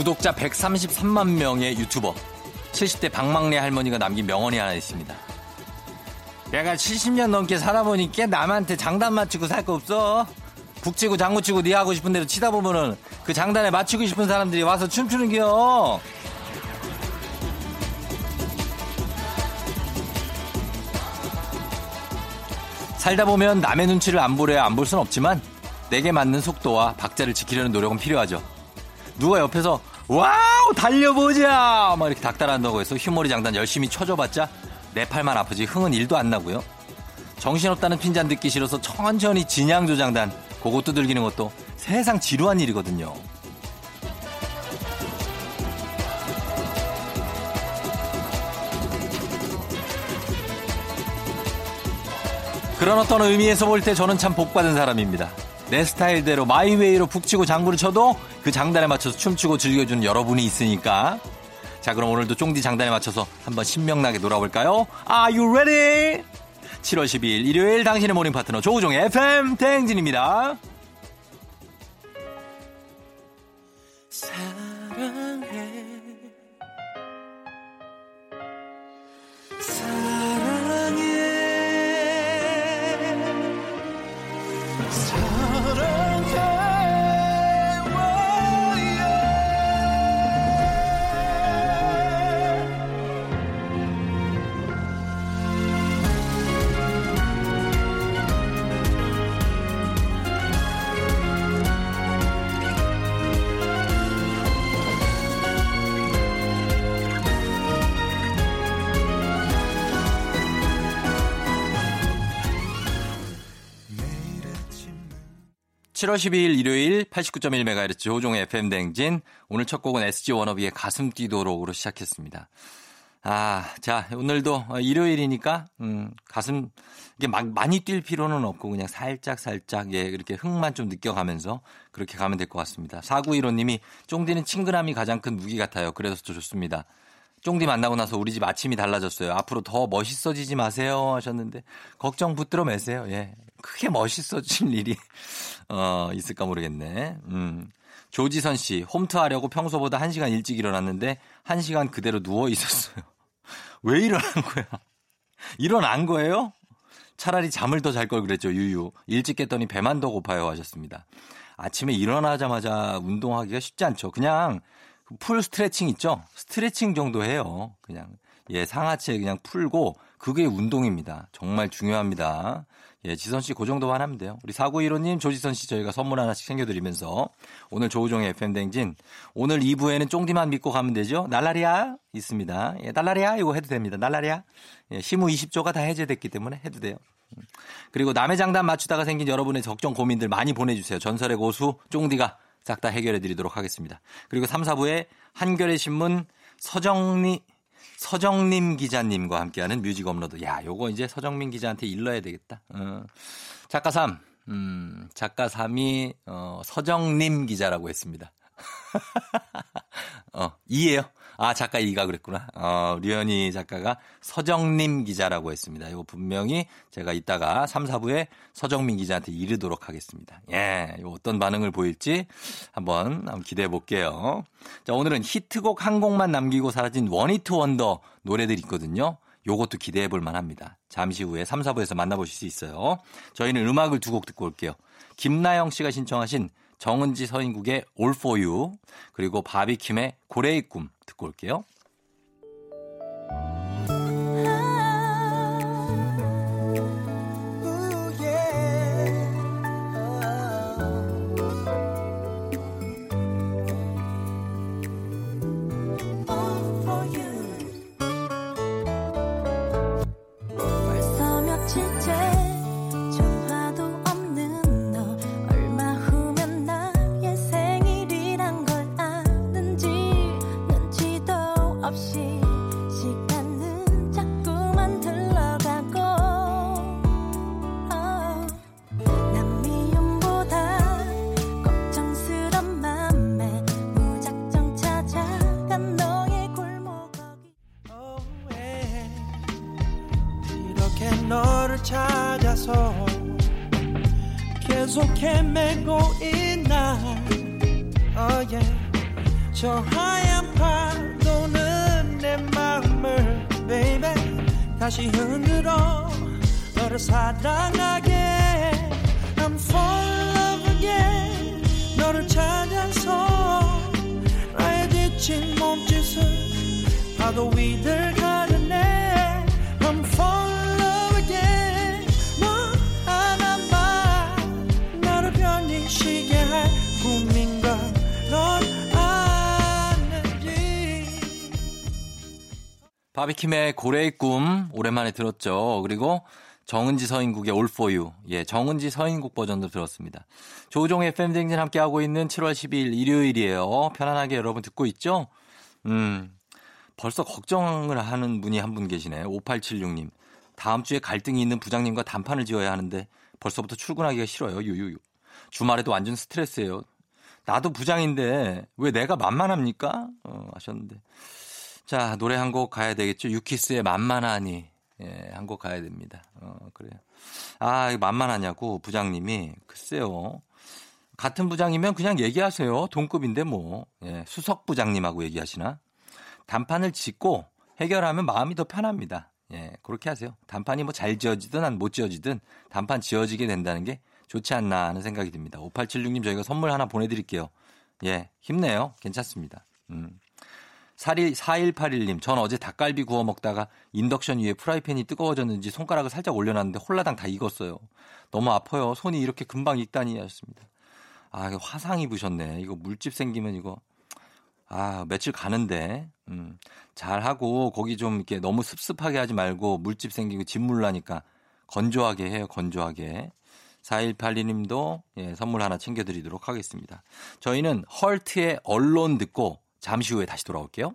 구독자 133만 명의 유튜버 70대 박막내 할머니가 남긴 명언이 하나 있습니다. 내가 70년 넘게 살아보니까 남한테 장단 맞추고 살 거 없어. 북치고 장구치고 네 하고 싶은 대로 치다 보면은 그 장단에 맞추고 싶은 사람들이 와서 춤추는겨. 살다 보면 남의 눈치를 안 보려야 안볼 순 없지만 내게 맞는 속도와 박자를 지키려는 노력은 필요하죠. 누가 옆에서 wow 달려보자 막 이렇게 닥달한다고 해서 휘모리 장단 열심히 쳐줘봤자 내 팔만 아프지 흥은 일도 안 나고요. 정신없다는 핀잔 듣기 싫어서 천천히 진양조 장단 그거 두들기는 것도 세상 지루한 일이거든요. 그런 어떤 의미에서 볼 때 저는 참 복받은 사람입니다. 내 스타일대로 my way로 북치고 장구를 쳐도 그 장단에 맞춰서 춤추고 즐겨주는 여러분이 있으니까. 자, 그럼 오늘도 쫑디 장단에 맞춰서 한번 신명나게 놀아볼까요? Are you ready? 7월 12일 일요일 당신의 모닝 파트너 조우종의 FM 대행진입니다. (7월 12일) 일요일 (89.1MHz) 조종의 FM 댕진 오늘 첫 곡은 SG 워너비의 가슴 뛰도록으로 시작했습니다. 아, 자, 오늘도 일요일이니까, 음, 가슴, 이게 막 많이 뛸 필요는 없고 그냥 살짝 살짝, 예, 이렇게 흥만 좀 느껴가면서 그렇게 가면 될 것 같습니다. 4915님이 쫑디는 친근함이 가장 큰 무기 같아요. 그래서 좋습니다. 쫑디 만나고 나서 우리 집 아침이 달라졌어요. 앞으로 더 멋있어지지 마세요 하셨는데 걱정 붙들어 매세요. 예. 크게 멋있어질 일이 어 있을까 모르겠네. 음. 조지선 씨, 홈트 하려고 평소보다 1시간 일찍 일어났는데 1시간 그대로 누워 있었어요. 왜 일어난 거야? 일어난 거예요? 차라리 잠을 더 잘 걸 그랬죠, 유유. 일찍 깼더니 배만 더 고파요 하셨습니다. 아침에 일어나자마자 운동하기가 쉽지 않죠. 그냥 풀 스트레칭 있죠? 스트레칭 정도 해요. 그냥. 예, 상하체 그냥 풀고 그게 운동입니다. 정말 중요합니다. 예, 지선 씨 그 정도만 하면 돼요. 우리 4915님, 조지선 씨 저희가 선물 하나씩 챙겨드리면서 오늘 조우종의 FM댕진 오늘 2부에는 쫑디만 믿고 가면 되죠. 날라리아 있습니다. 예, 날라리아 이거 해도 됩니다. 날라리아. 예, 시무 20조가 다 해제됐기 때문에 해도 돼요. 음. 그리고 남의 장단 맞추다가 생긴 여러분의 적정 고민들 많이 보내주세요. 전설의 고수 쫑디가 싹 다 해결해 드리도록 하겠습니다. 그리고 3, 4부에 한겨레 신문 서정리 서정림 기자님과 함께하는 뮤직 업로드. 야, 요거 이제 서정민 기자한테 일러야 되겠다. 어. 작가 3, 음, 작가 3이 어, 서정림 기자라고 했습니다. 어, 2예요. 아, 작가 2가 그랬구나. 어, 류현희 작가가 서정림 기자라고 했습니다. 이거 분명히 제가 이따가 3, 4부에 서정민 기자한테 이르도록 하겠습니다. 예, 어떤 반응을 보일지 한번, 한번 기대해 볼게요. 자, 오늘은 히트곡 한 곡만 남기고 사라진 원히트 원더 노래들 있거든요. 요것도 기대해 볼 만합니다. 잠시 후에 3, 4부에서 만나보실 수 있어요. 저희는 음악을 두 곡 듣고 올게요. 김나영 씨가 신청하신 정은지 서인국의 You 그리고 바비킴의 고래의 꿈 듣고 올게요. 고래의 꿈 오랜만에 들었죠. 그리고 정은지 서인국의 All For You. 예, 정은지 서인국 버전도 들었습니다. 조종의 FM 댕진 함께하고 있는 7월 12일 일요일이에요. 편안하게 여러분 듣고 있죠? 음, 벌써 걱정을 하는 분이 한 분 계시네. 5876님. 다음 주에 갈등이 있는 부장님과 단판을 지어야 하는데 벌써부터 출근하기가 싫어요. 유유유. 주말에도 완전 스트레스예요. 나도 부장인데 왜 내가 만만합니까? 어, 하셨는데. 자, 노래 한 곡 가야 되겠죠. 유키스의 만만하니. 예, 한 곡 가야 됩니다. 어, 그래요. 아, 만만하냐고, 부장님이. 글쎄요. 같은 부장이면 그냥 얘기하세요. 동급인데 뭐. 예, 수석 부장님하고 얘기하시나? 단판을 짓고 해결하면 마음이 더 편합니다. 예, 그렇게 하세요. 단판이 뭐 잘 지어지든 안 못 지어지든 단판 지어지게 된다는 게 좋지 않나 하는 생각이 듭니다. 5876님 저희가 선물 하나 보내드릴게요. 예, 힘내요. 괜찮습니다. 음. 4181님, 전 어제 닭갈비 구워 먹다가 인덕션 위에 프라이팬이 뜨거워졌는지 손가락을 살짝 올려놨는데 홀라당 다 익었어요. 너무 아파요. 손이 이렇게 금방 익다니 하셨습니다. 아, 이거 화상 입으셨네. 이거 물집 생기면 이거. 아, 며칠 가는데. 음, 잘하고 거기 좀 이렇게 너무 습습하게 하지 말고 물집 생기고 진물 나니까 건조하게 해요. 건조하게. 4182님도 예, 선물 하나 챙겨드리도록 하겠습니다. 저희는 헐트의 언론 듣고 잠시 후에 다시 돌아올게요.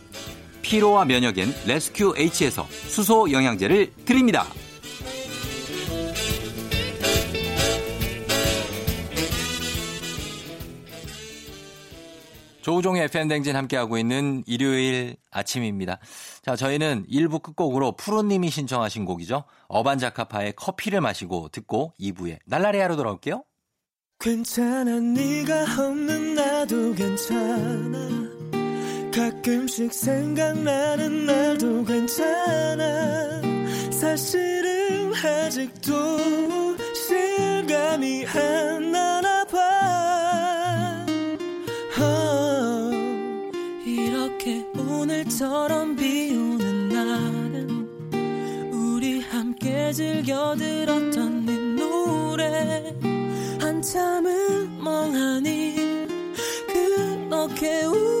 피로와 면역엔 레스큐 H에서 수소 영양제를 드립니다. 조우종의 FM댕진 함께하고 있는 일요일 아침입니다. 자, 저희는 1부 끝곡으로 푸르님이 신청하신 곡이죠. 어반자카파의 커피를 마시고 듣고 2부에 날라리아로 돌아올게요. 괜찮아 네가 없는 나도 괜찮아 가끔씩 생각나는 날도 괜찮아. 사실은 아직도 실감이 안 나나 봐. 어, 이렇게 오늘처럼 비 오는 날은 우리 함께 즐겨 들었던 네 노래. 한참을 멍하니 그렇게 웃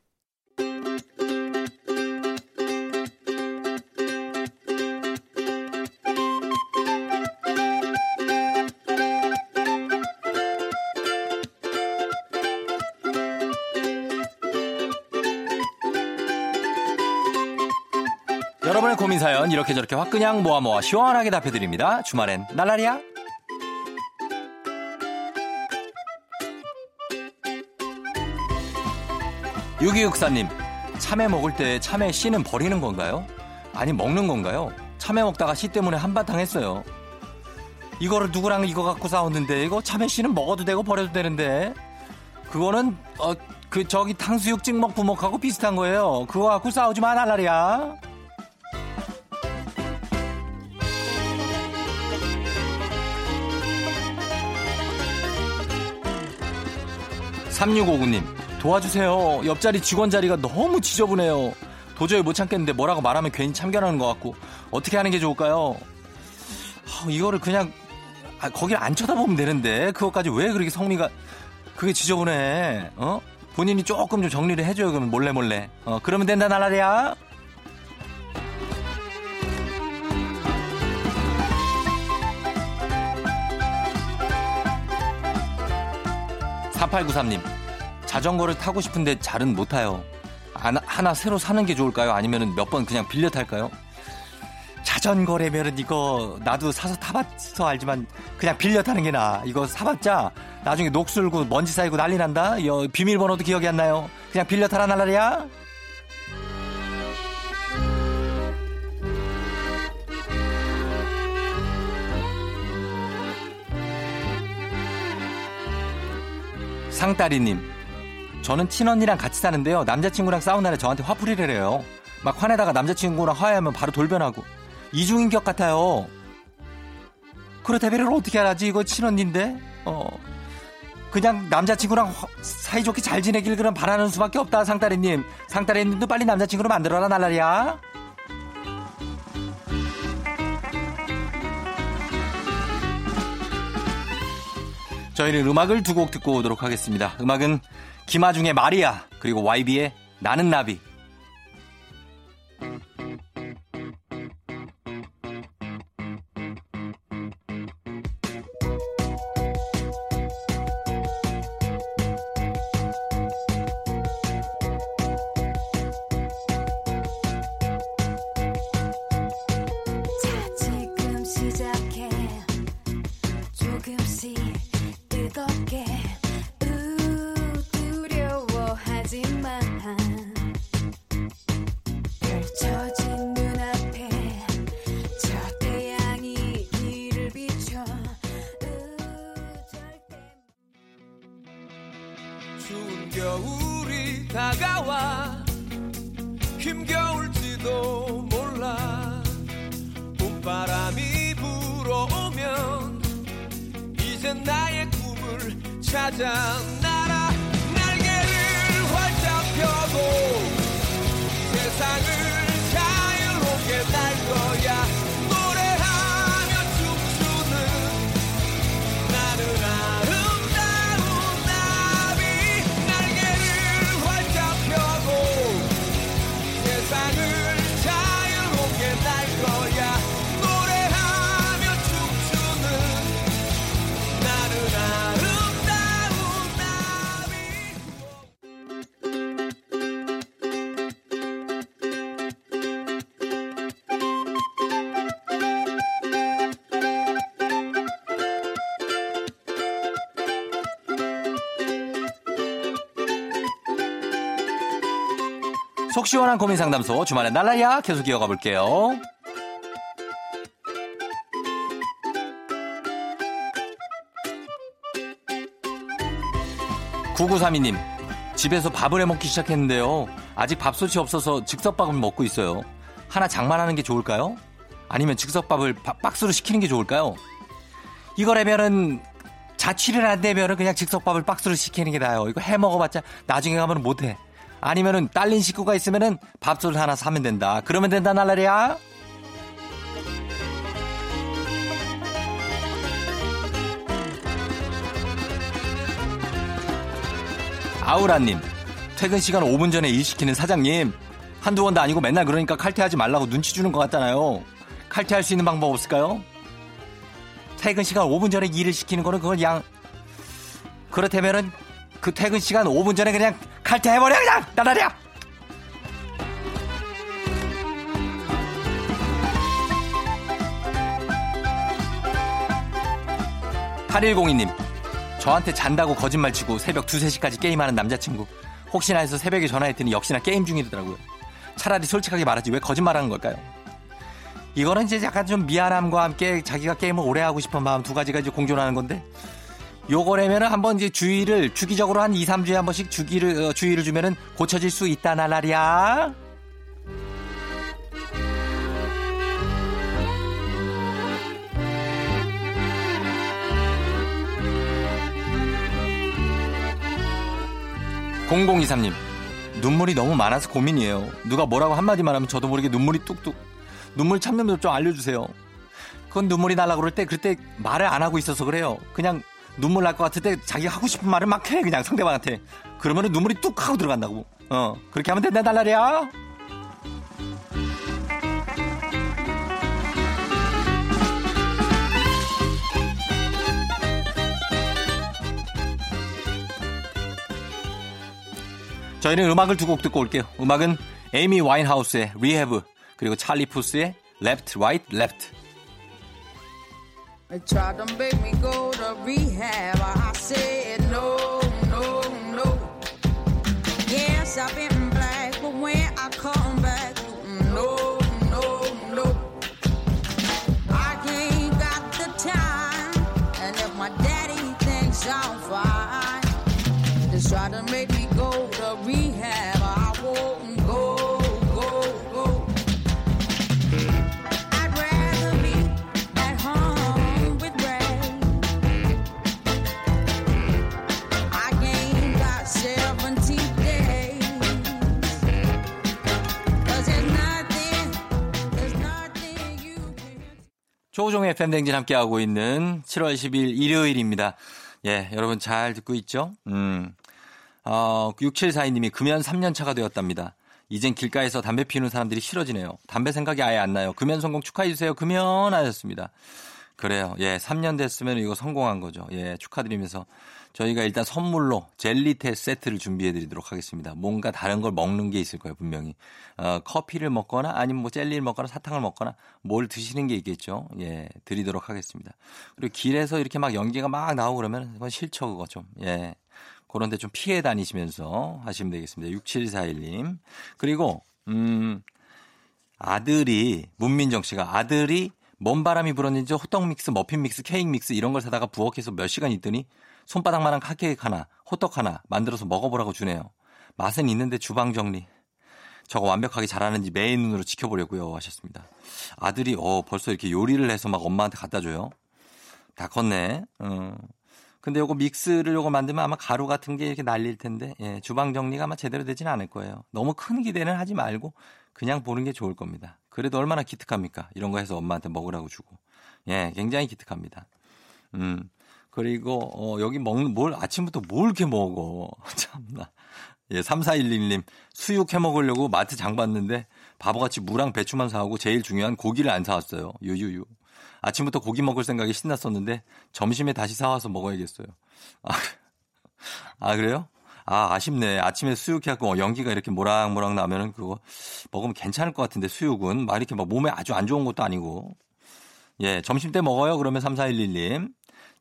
이렇게 저렇게 확 그냥 모아 모아 시원하게 답해드립니다. 주말엔 날라리야. 6264님, 참외 먹을 때 참외 씨는 버리는 건가요? 아니, 먹는 건가요? 참외 먹다가 씨 때문에 한바탕 했어요. 이거를 누구랑 이거 갖고 싸웠는데, 이거 참외 씨는 먹어도 되고 버려도 되는데, 그거는, 어, 그, 저기 탕수육 찍먹 부먹하고 비슷한 거예요. 그거 갖고 싸우지 마, 날라리야. 3659님, 도와주세요. 옆자리 직원 자리가 너무 지저분해요. 도저히 못 참겠는데 뭐라고 말하면 괜히 참견하는 것 같고, 어떻게 하는 게 좋을까요? 아, 이거를 그냥, 아, 거길 안 쳐다보면 되는데, 그것까지 왜 그렇게 성미가, 그게 지저분해, 어? 본인이 조금 좀 정리를 해줘요, 그러면 몰래 몰래. 어, 그러면 된다, 나라리야. 4893님, 자전거를 타고 싶은데 잘은 못 타요. 하나, 하나 새로 사는 게 좋을까요? 아니면 몇 번 그냥 빌려 탈까요? 자전거라면은 이거 나도 사서 타봤어 알지만 그냥 빌려 타는 게 나아. 이거 사봤자 나중에 녹슬고 먼지 쌓이고 난리 난다. 이 비밀번호도 기억이 안 나요. 그냥 빌려 타라 날라리야. 상따리님, 저는 친언니랑 같이 사는데요. 남자친구랑 싸운 날에 저한테 화풀이를 해요. 막 화내다가 남자친구랑 화해하면 바로 돌변하고 이중인격 같아요. 그래 대비를 어떻게 하지? 이거 친언니인데. 어. 그냥 남자친구랑 화- 사이좋게 잘 지내길 그럼 바라는 수밖에 없다 상따리님. 상따리님도 빨리 남자친구로 만들어라 날라리야. 저희는 음악을 두 곡 듣고 오도록 하겠습니다. 음악은 김아중의 마리아 그리고 YB의 나는 나비. 시원한 고민 상담소 주말에 날라야 계속 이어가 볼게요. 9932님, 집에서 밥을 해 먹기 시작했는데요. 아직 밥솥이 없어서 즉석밥을 먹고 있어요. 하나 장만하는 게 좋을까요? 아니면 즉석밥을 바- 박스로 시키는 게 좋을까요? 이거라면은 자취를 안 되면은 그냥 즉석밥을 박스로 시키는 게 나아요. 이거 해 먹어봤자 나중에 가면 못해. 아니면은 딸린 식구가 있으면은 밥솥을 하나 사면 된다. 그러면 된다 날라리야. 아우라님, 퇴근 시간 5분 전에 일 시키는 사장님. 한두 번도 아니고 맨날 그러니까 칼퇴하지 말라고 눈치 주는 것 같잖아요. 칼퇴할 수 있는 방법 없을까요? 퇴근 시간 5분 전에 일을 시키는 거는 그건 그냥 그렇다면은 그 퇴근 시간 5분 전에 그냥 칼퇴해버려 그냥. 나라랴 8102님 저한테 잔다고 거짓말 치고 새벽 2, 3시까지 게임하는 남자친구. 혹시나 해서 새벽에 전화했더니 역시나 게임 중이더라고요. 차라리 솔직하게 말하지 왜 거짓말하는 걸까요? 이거는 이제 약간 좀 미안함과 함께 자기가 게임을 오래 하고 싶은 마음 두 가지가 이제 공존하는 건데 요거라면은 한번 이제 주의를 주기적으로 한 2, 3주에 한 번씩 주기를 어, 주의를 주면은 고쳐질 수 있다 나라리야. 공공이삼님 눈물이 너무 많아서 고민이에요. 누가 뭐라고 한마디만 하면 저도 모르게 눈물이 뚝뚝. 눈물 참는 법좀 알려주세요. 그건 눈물이 날라 그럴 때 그때 말을 안 하고 있어서 그래요. 그냥 눈물 날 것 같을 때 자기 하고 싶은 말을 막 해 그냥 상대방한테. 그러면은 눈물이 뚝 하고 들어간다고. 어 그렇게 하면 된다 달라리야. 저희는 음악을 두 곡 듣고 올게요. 음악은 에이미 와인하우스의 Rehab 그리고 찰리 푸스의 Left, Right, Left. They tried to make me go to rehab. I said no, no, no. Yes, I've been 조종의 팬댕진 함께하고 있는 7월 10일 일요일입니다. 예, 여러분 잘 듣고 있죠? 음. 어, 6742님이 금연 3년 차가 되었답니다. 이젠 길가에서 담배 피우는 사람들이 싫어지네요. 담배 생각이 아예 안 나요. 금연 성공 축하해주세요. 금연 하셨습니다. 그래요. 예, 3년 됐으면 이거 성공한 거죠. 예, 축하드리면서 저희가 일단 선물로 젤리테 세트를 준비해 드리도록 하겠습니다. 뭔가 다른 걸 먹는 게 있을 거예요, 분명히. 어, 커피를 먹거나 아니면 뭐 젤리를 먹거나 사탕을 먹거나 뭘 드시는 게 있겠죠. 예, 드리도록 하겠습니다. 그리고 길에서 이렇게 막 연기가 막 나오고 그러면 그건 싫죠, 그거 좀. 예. 그런데 좀 피해 다니시면서 하시면 되겠습니다. 6741님. 그리고, 음, 아들이, 문민정 씨가 아들이 먼 바람이 불었는지 호떡 믹스, 머핀 믹스, 케이크 믹스 이런 걸 사다가 부엌에서 몇 시간 있더니 손바닥만한 핫케이크 하나, 호떡 하나 만들어서 먹어보라고 주네요. 맛은 있는데 주방 정리. 저거 완벽하게 잘하는지 매의 눈으로 지켜보려고요 하셨습니다. 아들이 어 벌써 이렇게 요리를 해서 막 엄마한테 갖다 줘요. 다 컸네. 어. 근데 요거 믹스를 요거 만들면 아마 가루 같은 게 이렇게 날릴 텐데 예, 주방 정리가 아마 제대로 되지는 않을 거예요. 너무 큰 기대는 하지 말고 그냥 보는 게 좋을 겁니다. 그래도 얼마나 기특합니까? 이런 거 해서 엄마한테 먹으라고 주고. 예, 굉장히 기특합니다. 음. 그리고 어 여기 먹는 뭘 아침부터 뭘 이렇게 먹어. 참나. 예, 3411님 수육 해 먹으려고 마트 장 봤는데 바보같이 무랑 배추만 사오고 제일 중요한 고기를 안 사왔어요. 유유유. 아침부터 고기 먹을 생각이 신났었는데 점심에 다시 사와서 먹어야겠어요. 아, 아 그래요? 아, 아쉽네. 아침에 수육해갖고 연기가 이렇게 모락모락 나면은 그거 먹으면 괜찮을 것 같은데 수육은 막 이렇게 막 몸에 아주 안 좋은 것도 아니고. 예, 점심 때 먹어요. 그러면 3411님.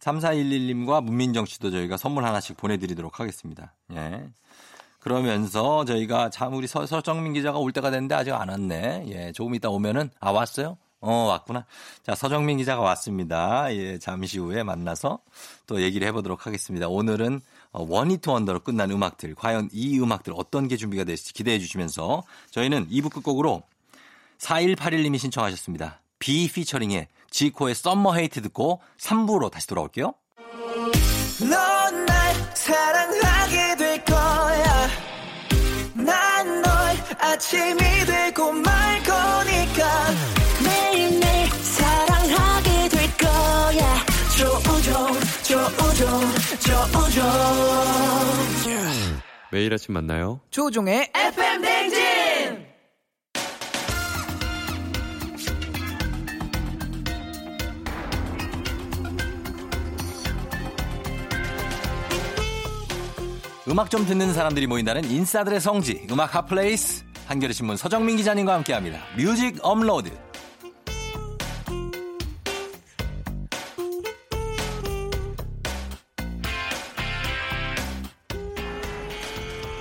3411님과 문민정 씨도 저희가 선물 하나씩 보내드리도록 하겠습니다. 예. 그러면서 저희가 참 우리 서, 서정민 기자가 올 때가 됐는데 아직 안 왔네. 예, 조금 이따 오면은 아 왔어요? 어 왔구나. 자 서정민 기자가 왔습니다. 예, 잠시 후에 만나서 또 얘기를 해보도록 하겠습니다. 오늘은 어, 원히트 원더로 끝난 음악들 과연 이 음악들 어떤 게 준비가 될지 기대해 주시면서 저희는 2부 끝곡으로 4181님이 신청하셨습니다. 비 피처링의 지코의 Summer Hate 듣고 3부로 다시 돌아올게요. 넌 날 사랑하게 될 거야. 난 널 아침이 되고 말 거니까. 매일매일 사랑하게 될 거야 조우종, 조우종, 조우종. 매일 아침 만나요. 조우종의 FM 댕진! 음악 좀 듣는 사람들이 모인다는 인싸들의 성지 음악 핫플레이스 한겨레 신문 서정민 기자님과 함께합니다. 뮤직 업로드.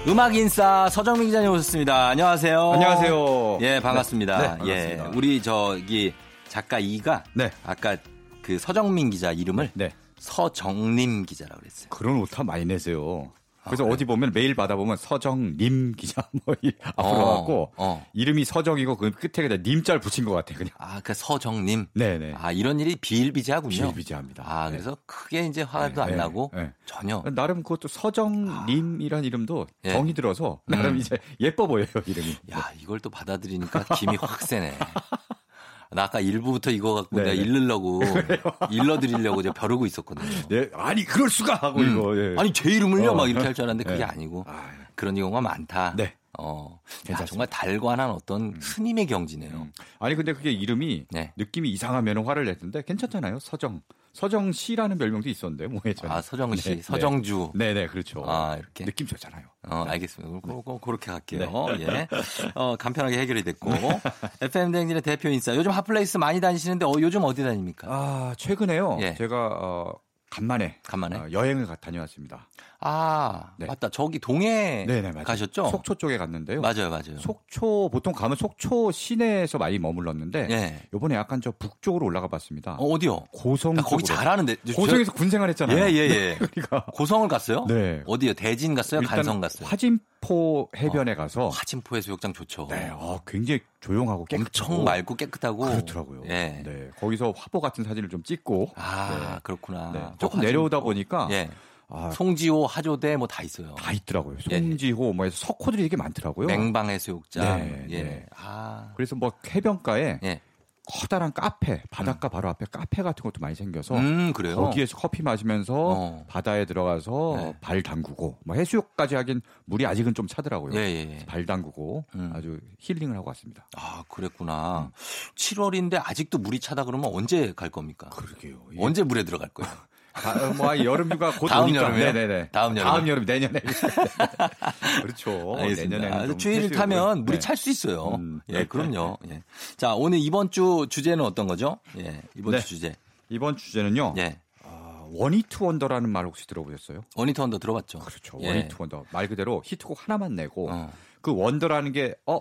음악 인싸 서정민 기자님 오셨습니다. 안녕하세요. 안녕하세요. 예, 반갑습니다. 네, 네, 예, 반갑습니다. 우리 저기 작가 이가 네. 아까 그 서정민 기자 이름을 네. 서정림 기자라고 그랬어요. 그런 오타 많이 내세요. 그래서 그래요? 어디 보면 메일 받아보면 서정님 기자 뭐 이- 앞으로 어, 갖고 어. 이름이 서정이고 그 끝에 그냥 님자 붙인 것 같아 그냥. 아, 그 서정님. 네네. 아, 이런 일이 비일비재하군요. 비일비재합니다. 아, 네. 그래서 크게 이제 화도 네, 안 네, 나고 네. 전혀. 나름 그것도 서정님이란 이름도 예. 정이 들어서 나름 이제 예뻐 보여요 이름이. 야, 이걸 또 받아들이니까 김이 확 세네. 나 아까 일부부터 이거 갖고 네, 내가 네. 일르려고 일러드리려고 이제 벼르고 있었거든요. 네, 아니 그럴 수가 하고 음. 이거. 예. 아니 제 이름을요 어. 막 이렇게 할 줄 알았는데 그게 네. 아니고 아, 그런 경우가 많다. 네. 어, 야. 정말 달관한 어떤 스님의 경지네요. 음. 아니 근데 그게 이름이 네. 느낌이 이상하면 화를 냈는데 괜찮잖아요. 서정. 서정 씨라는 별명도 있었는데 뭐 예전에. 아 서정 씨, 네, 네. 서정주. 네 네 그렇죠. 아 이렇게. 느낌 좋잖아요. 어, 알겠습니다. 그, 그, 그렇게 갈게요. 네. 예. 어, 간편하게 해결이 됐고. FM 대행진의 대표 인싸. 요즘 hot place 많이 다니시는데, 어, 요즘 어디 다닙니까? 아 최근에요. 예. 제가 어, 간만에 간만에? 어, 여행을 가, 다녀왔습니다. 아, 네. 맞다. 저기 동해 네네 맞아요. 가셨죠? 속초 쪽에 갔는데요. 맞아요, 맞아요. 속초 보통 가면 속초 시내에서 많이 머물렀는데 예. 이번에 약간 저 북쪽으로 올라가 봤습니다. 어, 어디요? 고성 나 거기. 잘하는데. 고성에서 군생활했잖아요. 예, 예, 예. 그러니까 고성을 갔어요? 네. 어디요? 대진 갔어요? 간성 갔어요? 화진포 해변에 가서 화진포 해수욕장 좋죠. 네, 어, 굉장히 조용하고 깨끗하고 엄청 맑고 깨끗하고. 그렇더라고요. 예. 네, 거기서 화보 같은 사진을 좀 찍고 아, 그렇구나. 네, 어, 조금. 내려오다 보니까 예. 아, 송지호, 하조대 뭐 다 있어요. 다 있더라고요. 예. 송지호 뭐 해서 석호들이 되게 많더라고요. 맹방 해수욕장. 네, 예. 네. 아. 그래서 뭐 해변가에 예. 커다란 카페, 바닷가 바로 앞에 카페 같은 것도 많이 생겨서 음? 거기에서 커피 마시면서 어. 바다에 들어가서 네. 발 담그고 뭐 해수욕까지 하긴 물이 아직은 좀 차더라고요. 예, 예, 예. 발 담그고 음. 아주 힐링을 하고 왔습니다. 아, 그랬구나. 음. 7월인데 아직도 물이 차다 그러면 언제 갈 겁니까? 그러게요. 언제 물에 들어갈 거예요? 다, 뭐 여름 휴가 곧 다음 오니까. 여름에요? 네네네. 다음 여름에? 다음 여름 내년에. 그렇죠. 알겠습니다. 내년에는 좀 추위를. 타면 물이 네. 찰수 있어요. 음, 예, 네. 그럼요. 예. 자, 오늘 이번 주 주제는 어떤 거죠? 예, 이번 네. 주 주제. 이번 주제는요. 예. 아, one-hit wonder라는 말 혹시 들어보셨어요? one-hit wonder 들어봤죠? 그렇죠. 예. one-hit wonder. 말 그대로 히트곡 하나만 내고 어. 그 wonder라는 게 어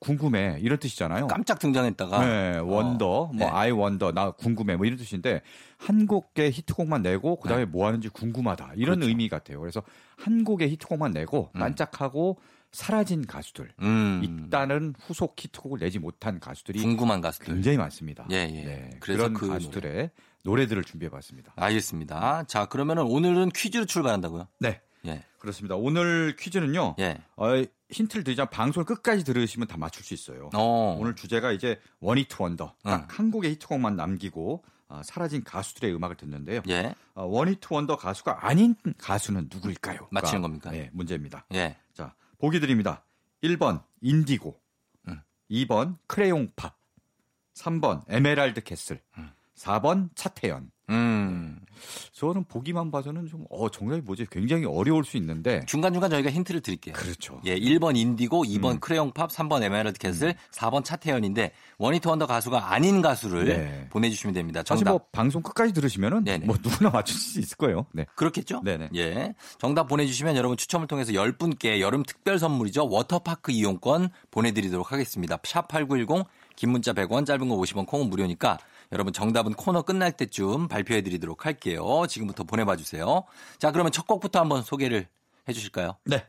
궁금해 이런 뜻이잖아요. 깜짝 등장했다가 네, wonder, 뭐 네. I wonder, 나 궁금해 뭐 이런 뜻인데 한 곡의 히트곡만 내고 그다음에 뭐 하는지 궁금하다 이런 네. 그렇죠. 의미 같아요. 그래서 한 곡의 히트곡만 내고 음. 반짝하고 사라진 가수들 음. 있다는 후속 히트곡을 내지 못한 가수들이 궁금한 가수들. 굉장히 많습니다. 예, 예. 네, 그래서 그런 그 가수들의 노래들을 준비해봤습니다. 알겠습니다. 자, 그러면은 오늘은 퀴즈로 출발한다고요? 네, 예. 그렇습니다. 오늘 퀴즈는요. 예. 어, 힌트를 드리자면 방송을 끝까지 들으시면 다 맞출 수 있어요. 어. 오늘 주제가 이제 원히트 원더 딱 응. 한 곡의 히트곡만 남기고 어, 사라진 가수들의 음악을 듣는데요. 예. 어, one-hit wonder 가수가 아닌 가수는 누구일까요? 맞히는 겁니까? 네, 문제입니다. 예. 자, 보기 드립니다. 1번 인디고, 응. 2번 크레용 팝, 3번 에메랄드 캐슬, 응. 4번 차태현. 음. 저는 보기만 봐서는 좀 어, 정답이 뭐지? 굉장히 어려울 수 있는데 중간중간 저희가 힌트를 드릴게요. 그렇죠. 예, 1번 인디고, 2번 음. 크레용팝, 3번 에메랄드 캐슬, 4번 차태현인데 원히트 원더 가수가 아닌 가수를 네. 보내주시면 됩니다. 사실 정답 뭐 방송 끝까지 들으시면은 네네. 뭐 누구나 맞출 수 있을 거예요. 네. 그렇겠죠? 네네. 예. 정답 보내주시면 여러분 추첨을 통해서 10분께 여름 특별 선물이죠. 워터파크 이용권 보내드리도록 하겠습니다. 샵8910 긴 문자 100원 짧은 거 50원 콩은 무료니까 여러분 정답은 코너 끝날 때쯤 발표해 드리도록 할게요. 지금부터 보내봐 주세요. 자 그러면 첫 곡부터 한번 소개를 해 주실까요? 네.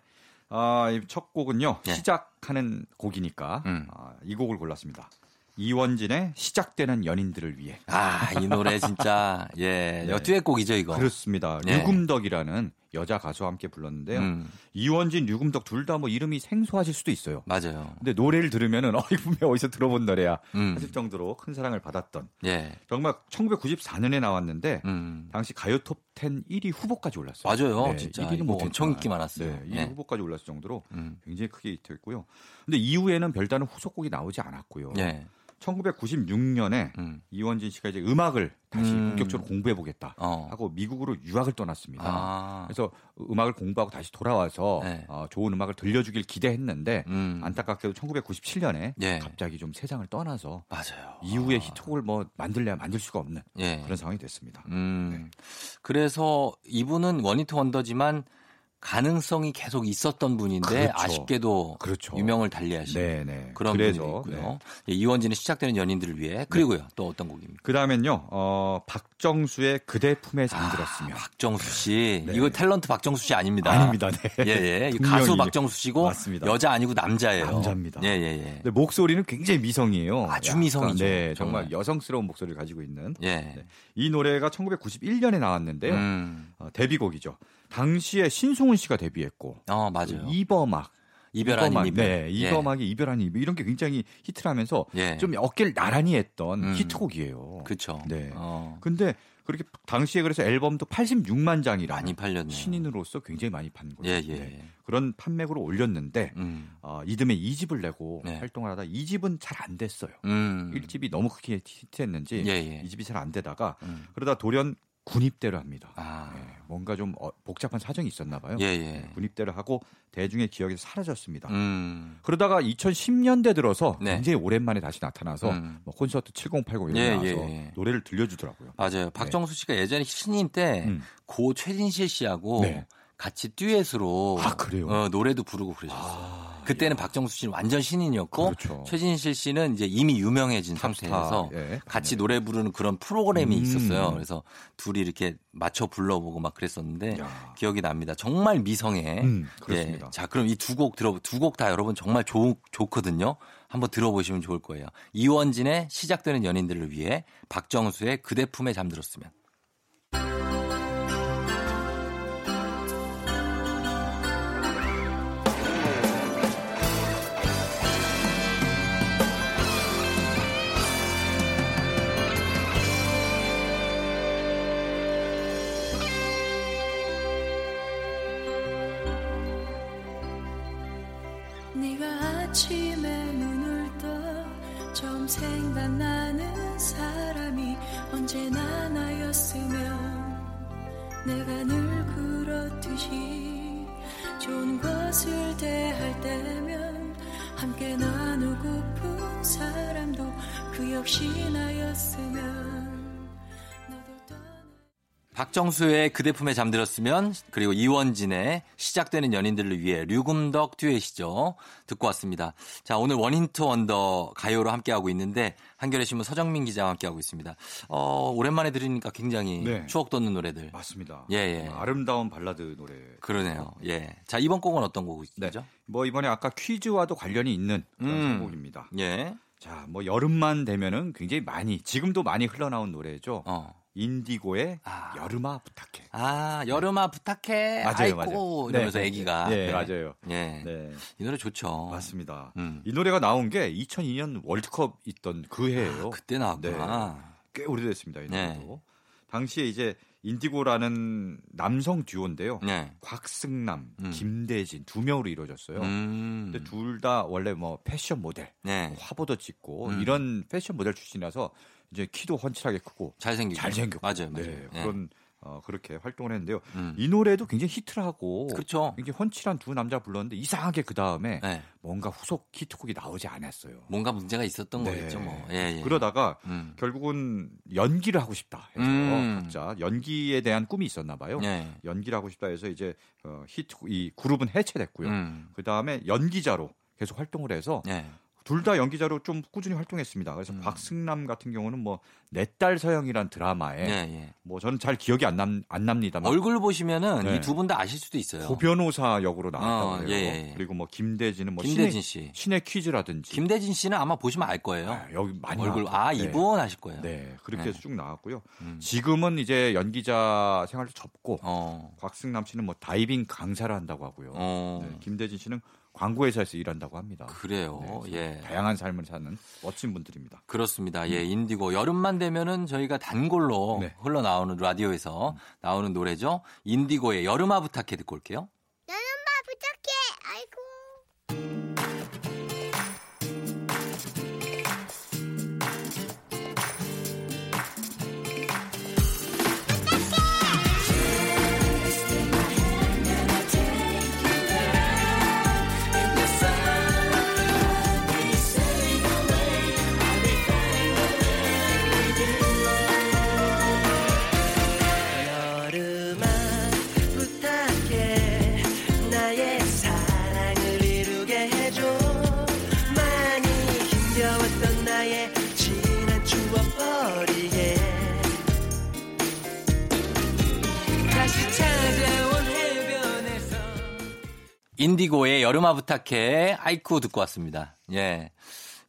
아, 이 첫 곡은요. 네. 시작하는 곡이니까 음. 아, 이 곡을 골랐습니다. 이원진의 시작되는 연인들을 위해. 아 이 노래 진짜 예 네. 듀엣곡이죠 이거. 그렇습니다. 네. 류금덕이라는 여자 가수와 함께 불렀는데요. 음, 이원진, 류금덕 둘 다 뭐 이름이 생소하실 수도 있어요. 맞아요. 근데 노래를 들으면은 어, 이거 분명 어디서 들어본 노래야 음. 하실 정도로 큰 사랑을 받았던 예. 정말 1994년에 나왔는데 음. 당시 가요 톱10 1위 후보까지 올랐어요. 맞아요. 네, 진짜 1위는 이거 못했지만. 엄청 인기 많았어요. 네, 1위 예. 후보까지 올랐을 정도로 음. 굉장히 크게 히트했고요. 근데 이후에는 별다른 후속곡이 나오지 않았고요. 예. 1996년에 음. 이원진 씨가 이제 음악을 다시 음. 본격적으로 공부해 보겠다 어. 하고 미국으로 유학을 떠났습니다. 아. 그래서 음악을 공부하고 다시 돌아와서 네. 어, 좋은 음악을 들려주길 기대했는데 음. 안타깝게도 1997년에 예. 갑자기 좀 세상을 떠나서 맞아요. 이후에 아. 히트곡을 뭐 만들려야 만들 수가 없는 예. 그런 상황이 됐습니다. 음. 그래서 이분은 원히트 원더지만 가능성이 계속 있었던 분인데 그렇죠. 아쉽게도 그렇죠. 유명을 달리하신 네네. 그런 그래서 분이 있고요. 네. 예, 이원진의 시작되는 연인들을 위해 그리고요 또 어떤 곡입니까? 그 다음엔요, 어, 박정수의 그대 품에 잠들었으면. 아, 박정수 씨 네. 이거 탤런트 박정수 씨 아닙니다. 아닙니다. 네. 예예 이 분명히. 가수 박정수 씨고 맞습니다. 여자 아니고 남자예요. 남자입니다. 예 예 예. 근데 목소리는 굉장히 미성이에요. 아주 미성이죠. 네, 정말 정말. 여성스러운 목소리를 가지고 있는. 예. 네. 이 노래가 1991년에 나왔는데요. 음. 어, 데뷔곡이죠. 당시에 신승훈 씨가 데뷔했고 어 맞아요. 이범학 이별 아닌 이범학, 이별. 네, 이범학의 이별 아닌 이별 이런 게 굉장히 히트를 하면서 예. 좀 어깨를 나란히 했던 음. 히트곡이에요. 그렇죠. 네. 어, 근데 그렇게 당시에 그래서 앨범도 86만 장이라 많이 팔렸네요. 신인으로서 굉장히 많이 판 거예요. 예, 예. 네. 그런 판매고를 올렸는데 음. 어, 이듬해 2집을 내고 네. 활동을 하다 2집은 잘 안 됐어요. 음. 1집이 너무 크게 히트했는지 예, 예. 2집이 잘 안 되다가 음. 그러다 돌연 군입대를 합니다. 아. 네, 뭔가 좀 어, 복잡한 사정이 있었나 봐요. 예, 예. 군입대를 하고 대중의 기억에서 사라졌습니다. 음. 그러다가 2010년대 들어서 네. 굉장히 오랜만에 다시 나타나서 음. 뭐 콘서트 7080 이런 데 예, 나와서 예, 예. 노래를 들려주더라고요. 맞아요. 박정수 씨가 예전에 신인 때 음. 고 최진실 씨하고 네. 같이 듀엣으로 아, 그래요? 어, 노래도 부르고 그러셨어요. 그때는 박정수 씨는 완전 신인이었고 그렇죠. 최진실 씨는 이제 이미 유명해진 탑스타, 상태에서 예, 같이 노래 부르는 그런 프로그램이 음. 있었어요. 그래서 둘이 이렇게 맞춰 불러보고 막 그랬었는데 야. 기억이 납니다. 정말 미성에. 음. 예. 자, 그럼 이 두 곡 들어 두 곡 다 여러분 정말 좋, 좋거든요. 한번 들어보시면 좋을 거예요. 이원진의 시작되는 연인들을 위해 박정수의 그대 품에 잠들었으면. 네가 아침에 눈을 떠 처음 생각나는 사람이 언제나 나였으면 내가 늘 그렇듯이 좋은 것을 대할 때면 함께 나누고픈 사람도 그 역시 나였으면 박정수의 그대 품에 잠들었으면 그리고 이원진의 시작되는 연인들을 위해 류금덕 듀엣이죠. 듣고 왔습니다. 자 오늘 원인트 원더 가요로 함께하고 있는데 한겨레 신문 서정민 기자와 함께하고 있습니다. 어, 오랜만에 들으니까 굉장히 네. 추억 돋는 노래들. 맞습니다. 예, 예. 어, 아름다운 발라드 노래. 그러네요. 예. 자 이번 곡은 어떤 곡이죠? 네. 뭐 이번에 아까 퀴즈와도 관련이 있는 그런 음. 선곡입니다. 예. 자, 뭐 여름만 되면은 굉장히 많이 지금도 많이 흘러나온 노래죠. 어. 인디고의 아. 여름아 부탁해. 아 여름아 부탁해. 맞아요, 아이고 맞아요. 이러면서 네, 애기가. 네, 네. 맞아요. 예. 네, 이 노래 좋죠. 맞습니다. 음. 이 노래가 나온 게 2002년 월드컵 있던 그 해예요. 그때 나왔구나. 꽤 오래됐습니다. 이 네. 노래도. 당시에 이제 인디고라는 남성 듀오인데요. 네. 곽승남, 음. 김대진 두 명으로 이루어졌어요. 음. 근데 둘 다 원래 뭐 패션 모델, 네. 뭐 화보도 찍고 음. 이런 패션 모델 출신이라서 이제 키도 훤칠하게 크고 잘생기고. 잘생겼고 맞아요, 맞아요. 네, 네. 그런 어, 그렇게 활동을 했는데요. 음. 이 노래도 굉장히 히트를 하고 그렇죠. 굉장히 훤칠한 두 남자 불렀는데 이상하게 그 다음에 네. 뭔가 후속 히트곡이 나오지 않았어요. 뭔가 문제가 있었던 네. 거겠죠, 뭐. 예, 예. 그러다가 음. 결국은 연기를 하고 싶다 해서 음. 각자 연기에 대한 꿈이 있었나 봐요. 예. 연기를 하고 싶다 해서 이제 어, 히트 이 그룹은 해체됐고요. 음. 그 다음에 연기자로 계속 활동을 해서 예. 둘 다 연기자로 좀 꾸준히 활동했습니다. 그래서 음. 곽승남 같은 경우는 뭐 내 딸 서영이란 드라마에 예, 예. 뭐 저는 잘 기억이 안, 남, 안 납니다만 얼굴 보시면은 네. 이두 분 다 아실 수도 있어요. 고변호사 역으로 나왔다고 어, 해요. 예, 예. 그리고 뭐 김대진은 뭐 김대진 신의, 씨. 신의 퀴즈라든지 김대진 씨는 아마 보시면 알 거예요. 아, 여기 많이 얼굴 나왔죠. 아 네. 이분 아실 거예요. 네, 그렇게 네. 해서 쭉 나왔고요. 음. 지금은 이제 연기자 생활을 접고 어. 곽승남 씨는 뭐 다이빙 강사를 한다고 하고요. 어. 네, 김대진 씨는 광고 회사에서 일한다고 합니다. 그래요. 네, 예. 다양한 삶을 사는 멋진 분들입니다. 그렇습니다. 예, 인디고 여름만 되면은 저희가 단골로 네. 흘러나오는 라디오에서 나오는 노래죠. 인디고의 여름아 부탁해 듣고 올게요. 여름아 인디고의 여름아 부탁해 아이쿠 듣고 왔습니다. 예.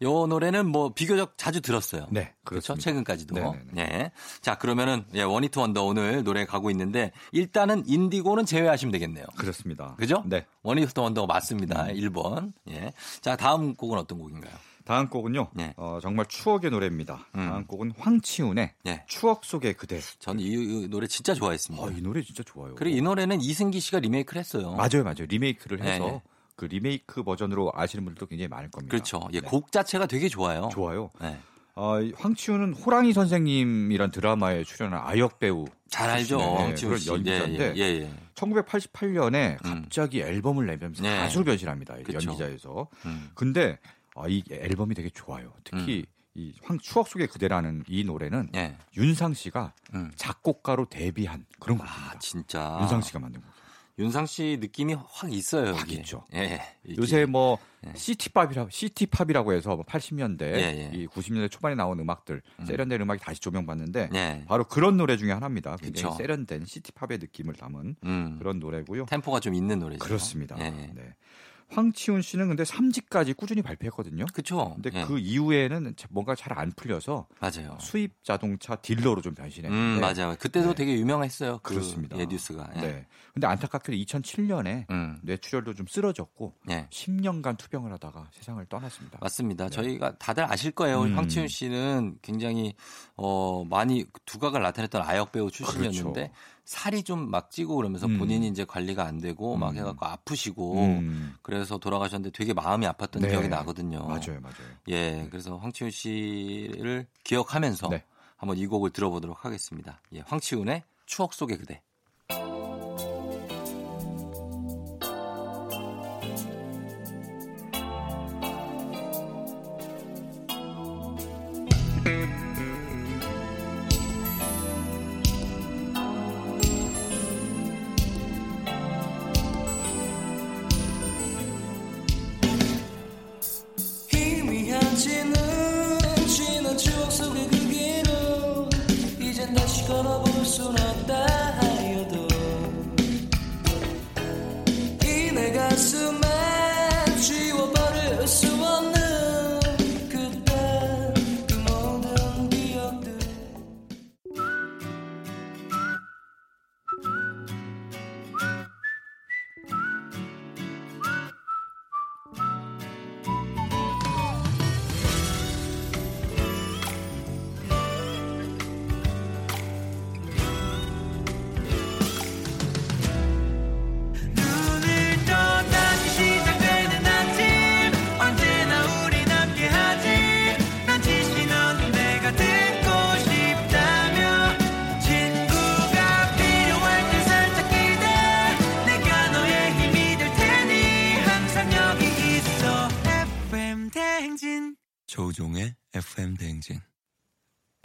요 노래는 뭐 비교적 자주 들었어요. 네, 그렇죠. 최근까지도. 네네네. 예. 자, 그러면은 예, one-hit wonder 오늘 노래 가고 있는데 일단은 인디고는 제외하시면 되겠네요. 그렇습니다. 그죠? 네. one-hit wonder가 맞습니다. 음. 1번. 예. 자, 다음 곡은 어떤 곡인가요? 다음 곡은요. 네. 어, 정말 추억의 노래입니다. 음. 다음 곡은 황치훈의 예. 추억 속의 그대. 저는 이, 이 노래 진짜 좋아했습니다. 아, 이 노래 진짜 좋아요. 그리고 이 노래는 이승기 씨가 리메이크를 했어요. 맞아요, 맞아요. 리메이크를 해서 네, 네. 그 리메이크 버전으로 아시는 분들도 굉장히 많을 겁니다. 그렇죠. 예, 네. 곡 자체가 되게 좋아요. 좋아요. 네. 어, 이 황치훈은 호랑이 선생님이란 드라마에 출연한 아역 배우 잘 알죠. 황치훈 그런 씨. 연기자인데 예, 예, 예. 1988년에 음. 갑자기 앨범을 내면서 네. 가수로 변신합니다. 이 그쵸. 연기자에서. 음. 근데 아, 이 앨범이 되게 좋아요. 특히 이 황, 추억 속의 그대라는 이 노래는 예. 윤상 씨가 음. 작곡가로 데뷔한 그런 아, 곡입니다. 진짜. 윤상 씨가 만든 곡. 윤상 씨 느낌이 확 있어요. 확 여기. 있죠. 예. 이게. 요새 뭐 예. 시티팝이라 시티팝이라고 해서 뭐 80년대 예, 예. 이 90년대 초반에 나온 음악들 세련된 음악이 다시 조명받는데 예. 바로 그런 노래 중에 하나입니다. 굉장히 그쵸. 세련된 city pop의 느낌을 담은 음. 그런 노래고요. 템포가 좀 있는 노래죠. 그렇습니다. 예. 네. 황치훈 씨는 근데 3집까지 꾸준히 발표했거든요. 그렇죠. 근데 예. 그 이후에는 뭔가 잘 안 풀려서 맞아요. 수입 자동차 딜러로 좀 변신했는데 음, 맞아요. 그때도 네. 되게 유명했어요. 그 그렇습니다. 예, 뉴스가. 예. 네. 근데 안타깝게도 2007년에 음. 뇌출혈도 좀 쓰러졌고 예. 10년간 투병을 하다가 세상을 떠났습니다. 맞습니다. 저희가 다들 아실 거예요. 음. 황치훈 씨는 굉장히 어 많이 두각을 나타냈던 아역 배우 출신이었는데 그렇죠. 살이 좀 막 찌고 그러면서 음. 본인이 이제 관리가 안 되고 막 음. 해갖고 아프시고 음. 그래서 돌아가셨는데 되게 마음이 아팠던 네. 기억이 나거든요. 맞아요, 맞아요. 예, 그래서 황치훈 씨를 기억하면서 네. 한번 이 곡을 들어보도록 하겠습니다. 예, 황치훈의 추억 속의 그대.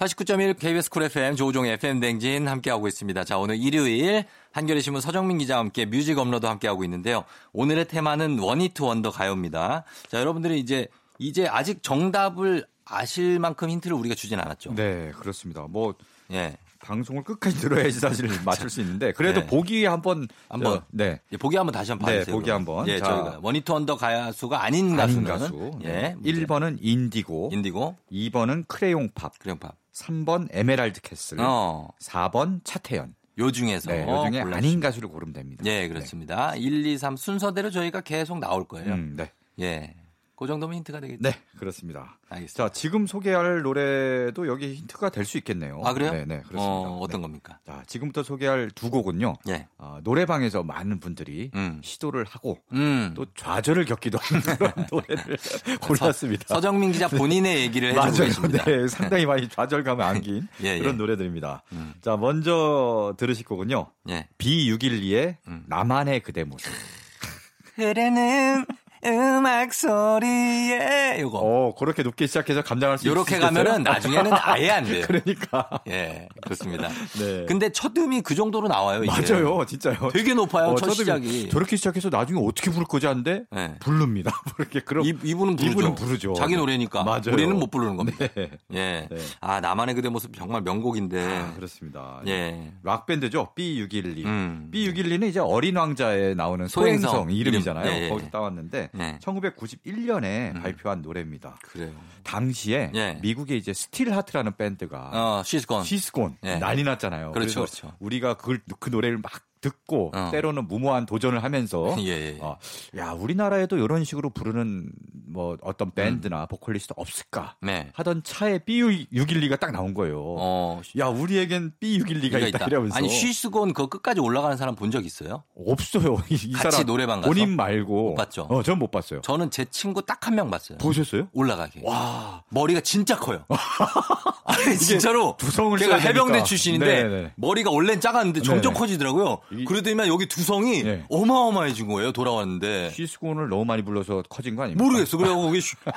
89.1 KBS 쿨 FM 조우종의 FM 대행진 함께하고 있습니다. 자, 오늘 일요일 한겨레 신문 서정민 기자와 함께 뮤직 업로드 함께하고 있는데요. 오늘의 테마는 one-hit wonder 가요입니다. 자, 여러분들이 이제 이제 아직 정답을 아실 만큼 힌트를 우리가 주진 않았죠. 네, 그렇습니다. 뭐 예. 방송을 끝까지 들어야지 사실 맞출 수 있는데 그래도 네. 보기 한번 한번. 어, 네. 예, 보기 한번 다시 한번 네, 봐주세요. 보기. 한번. 예, 자. 저희가 one-hit wonder 가수가 아닌 아닌 가수는 가수. 예. 네. 문제. 1번은 인디고, 인디고, 2번은 크레용 팝, 크레용 팝. 3번 에메랄드 캐슬, 어. 4번 차태현. 요 중에서 네, 이 중에 아닌 가수를 고르면 됩니다. 예, 그렇습니다. 1, 2, 3 순서대로 저희가 계속 나올 거예요. 음, 네. 예. 그 정도면 힌트가 되겠죠. 네, 그렇습니다. 알겠습니다. 자, 지금 소개할 노래도 여기 힌트가 될 수 있겠네요. 아, 그래요? 네, 네, 그렇습니다. 어, 어떤 네. 겁니까? 자, 지금부터 소개할 두 곡은요. 예. 어, 노래방에서 많은 분들이 음. 시도를 하고 음. 또 좌절을 겪기도 하는 그런 노래를 골랐습니다. 서 정민 기자 본인의 얘기를 해주고 맞아요. 계십니다. 네, 상당히 많이 좌절감을 안긴 예, 그런 예. 노래들입니다. 음. 자, 먼저 들으실 거군요. 예. B612의 음. 나만의 그대 모습. 흐르는 음악 소리에 요거. 어, 그렇게 높게 시작해서 감당할 수 요렇게 있겠어요? 가면은 나중에는 아예 안 돼요. 그러니까. 예, 그렇습니다. 네. 근데 첫 음이 그 정도로 나와요, 이게. 맞아요, 진짜요. 되게 높아요, 어, 첫 저도 시작이. 저렇게 시작해서 나중에 어떻게 부를 거지 하는데 네. 부릅니다. 그렇게 그럼 이, 이분은 부르죠. 이분은 부르죠. 자기 노래니까. 맞아요. 우리는 못 부르는 겁니다. 네. 예. 네. 아, 나만의 그대 모습 정말 명곡인데. 아, 그렇습니다. 예. 락 밴드죠. B612. 음. B612는 이제 어린 왕자에 나오는 소행성 소행성 이름이잖아요. 이름. 예, 예. 거기서 따왔는데 네. 1991년에 음. 발표한 노래입니다. 그래요. 당시에 예. 미국의 이제 스틸 하트라는 밴드가 어, She's Gone. She's Gone 예. 난리 났잖아요. 그렇죠, 그래서 그렇죠. 우리가 그걸 그 노래를 막 듣고 어. 때로는 무모한 도전을 하면서 예, 예. 어, 야 우리나라에도 이런 식으로 부르는 뭐 어떤 밴드나 음. 보컬리스트 없을까 네. 하던 차에 B612가 딱 나온 거예요. 어, 야 우리에겐 B612가 이가 있다, 이러면서 아니, She's Gone 그 끝까지 올라가는 사람 본 적 있어요? 없어요. 이, 이 같이 사람 노래방 가서? 본인 말고 못 봤죠? 어, 전 못 봤어요. 저는 제 친구 딱 한 명 봤어요. 보셨어요? 올라가게. 와 머리가 진짜 커요. 아니, 진짜로. 두성을 걔가 해병대 되니까. 출신인데 네네. 머리가 원래는 작았는데 점점 네네. 커지더라고요. 이- 그러더니만 여기 두성이 네. 어마어마해진 거예요. 돌아왔는데. She's Gone을 너무 많이 불러서 커진 거 아닙니까? 모르겠어. 그래갖고 거기 쉬- 아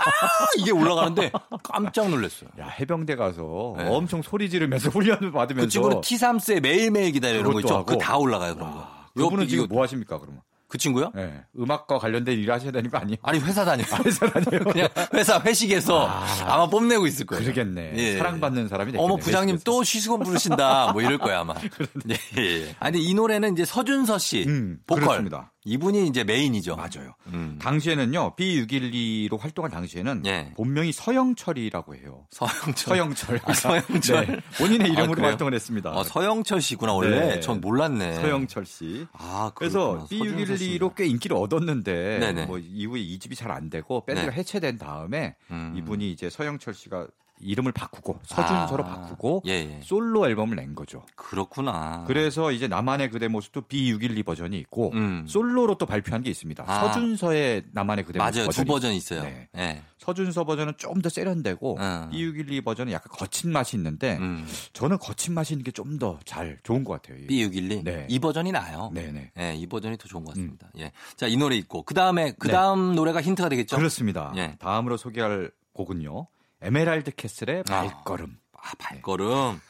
이게 올라가는데 깜짝 놀랐어요. 야 해병대 가서 네. 엄청 소리 지르면서 훈련을 받으면서 그 친구는 T3스에 매일매일 기다려 이런 거 있죠. 그거 다 올라가요 그런 거. 그분은 이거- 지금 뭐 하십니까 그러면? 그 친구요? 네. 음악과 관련된 일을 하셔야 되는 거 아니에요? 아니 회사 다녀요. 회사 다녀요? 그냥 회사 회식에서 아, 마 뽐내고 있을 거예요. 그러겠네. 예. 사랑받는 사람이 됐겠네. 어머 부장님 회식에서. 또 She's Gone 부르신다 뭐 이럴 거야 아마. 예, 예. 아니 이 노래는 이제 서준서 씨 음, 보컬 그렇습니다. 이분이 이제 메인이죠. 맞아요. 음. 당시에는요 B612로 활동할 당시에는 예. 본명이 서영철이라고 해요. 서영철. 서영철. 아, 서영철. 네. 본인의 아, 이름으로 그래요? 활동을 했습니다. 어, 서영철 씨구나 원래. 네. 전 몰랐네. 서영철 씨. 아 그래서 그렇구나. 씨인가. B612로 꽤 인기를 얻었는데 네네. 뭐 이후에 이집이 잘 안 되고 밴드가 네. 해체된 다음에 음. 이분이 이제 서영철 씨가 이름을 바꾸고 서준서로 아. 바꾸고 예, 예. 솔로 앨범을 낸 거죠. 그렇구나. 그래서 이제 나만의 그대 모습도 B612 버전이 있고 음. 솔로로 또 발표한 게 있습니다. 아. 서준서의 나만의 그대 모습 맞아요. 두 버전이 버전 있어요. 네. 예. 서준서 버전은 좀 더 세련되고 음. B612 버전은 약간 거친 맛이 있는데 음. 저는 거친 맛이 있는 게 좀 더 잘 좋은 것 같아요. B612. 네. 이 버전이 나아요. 네네. 예, 이 버전이 더 좋은 것 같습니다. 예. 자, 이 노래 있고 그 다음에 그 네. 다음 노래가 힌트가 되겠죠? 그렇습니다. 예. 다음으로 소개할 곡은요. 에메랄드 캐슬의 발걸음. 아, 발걸음.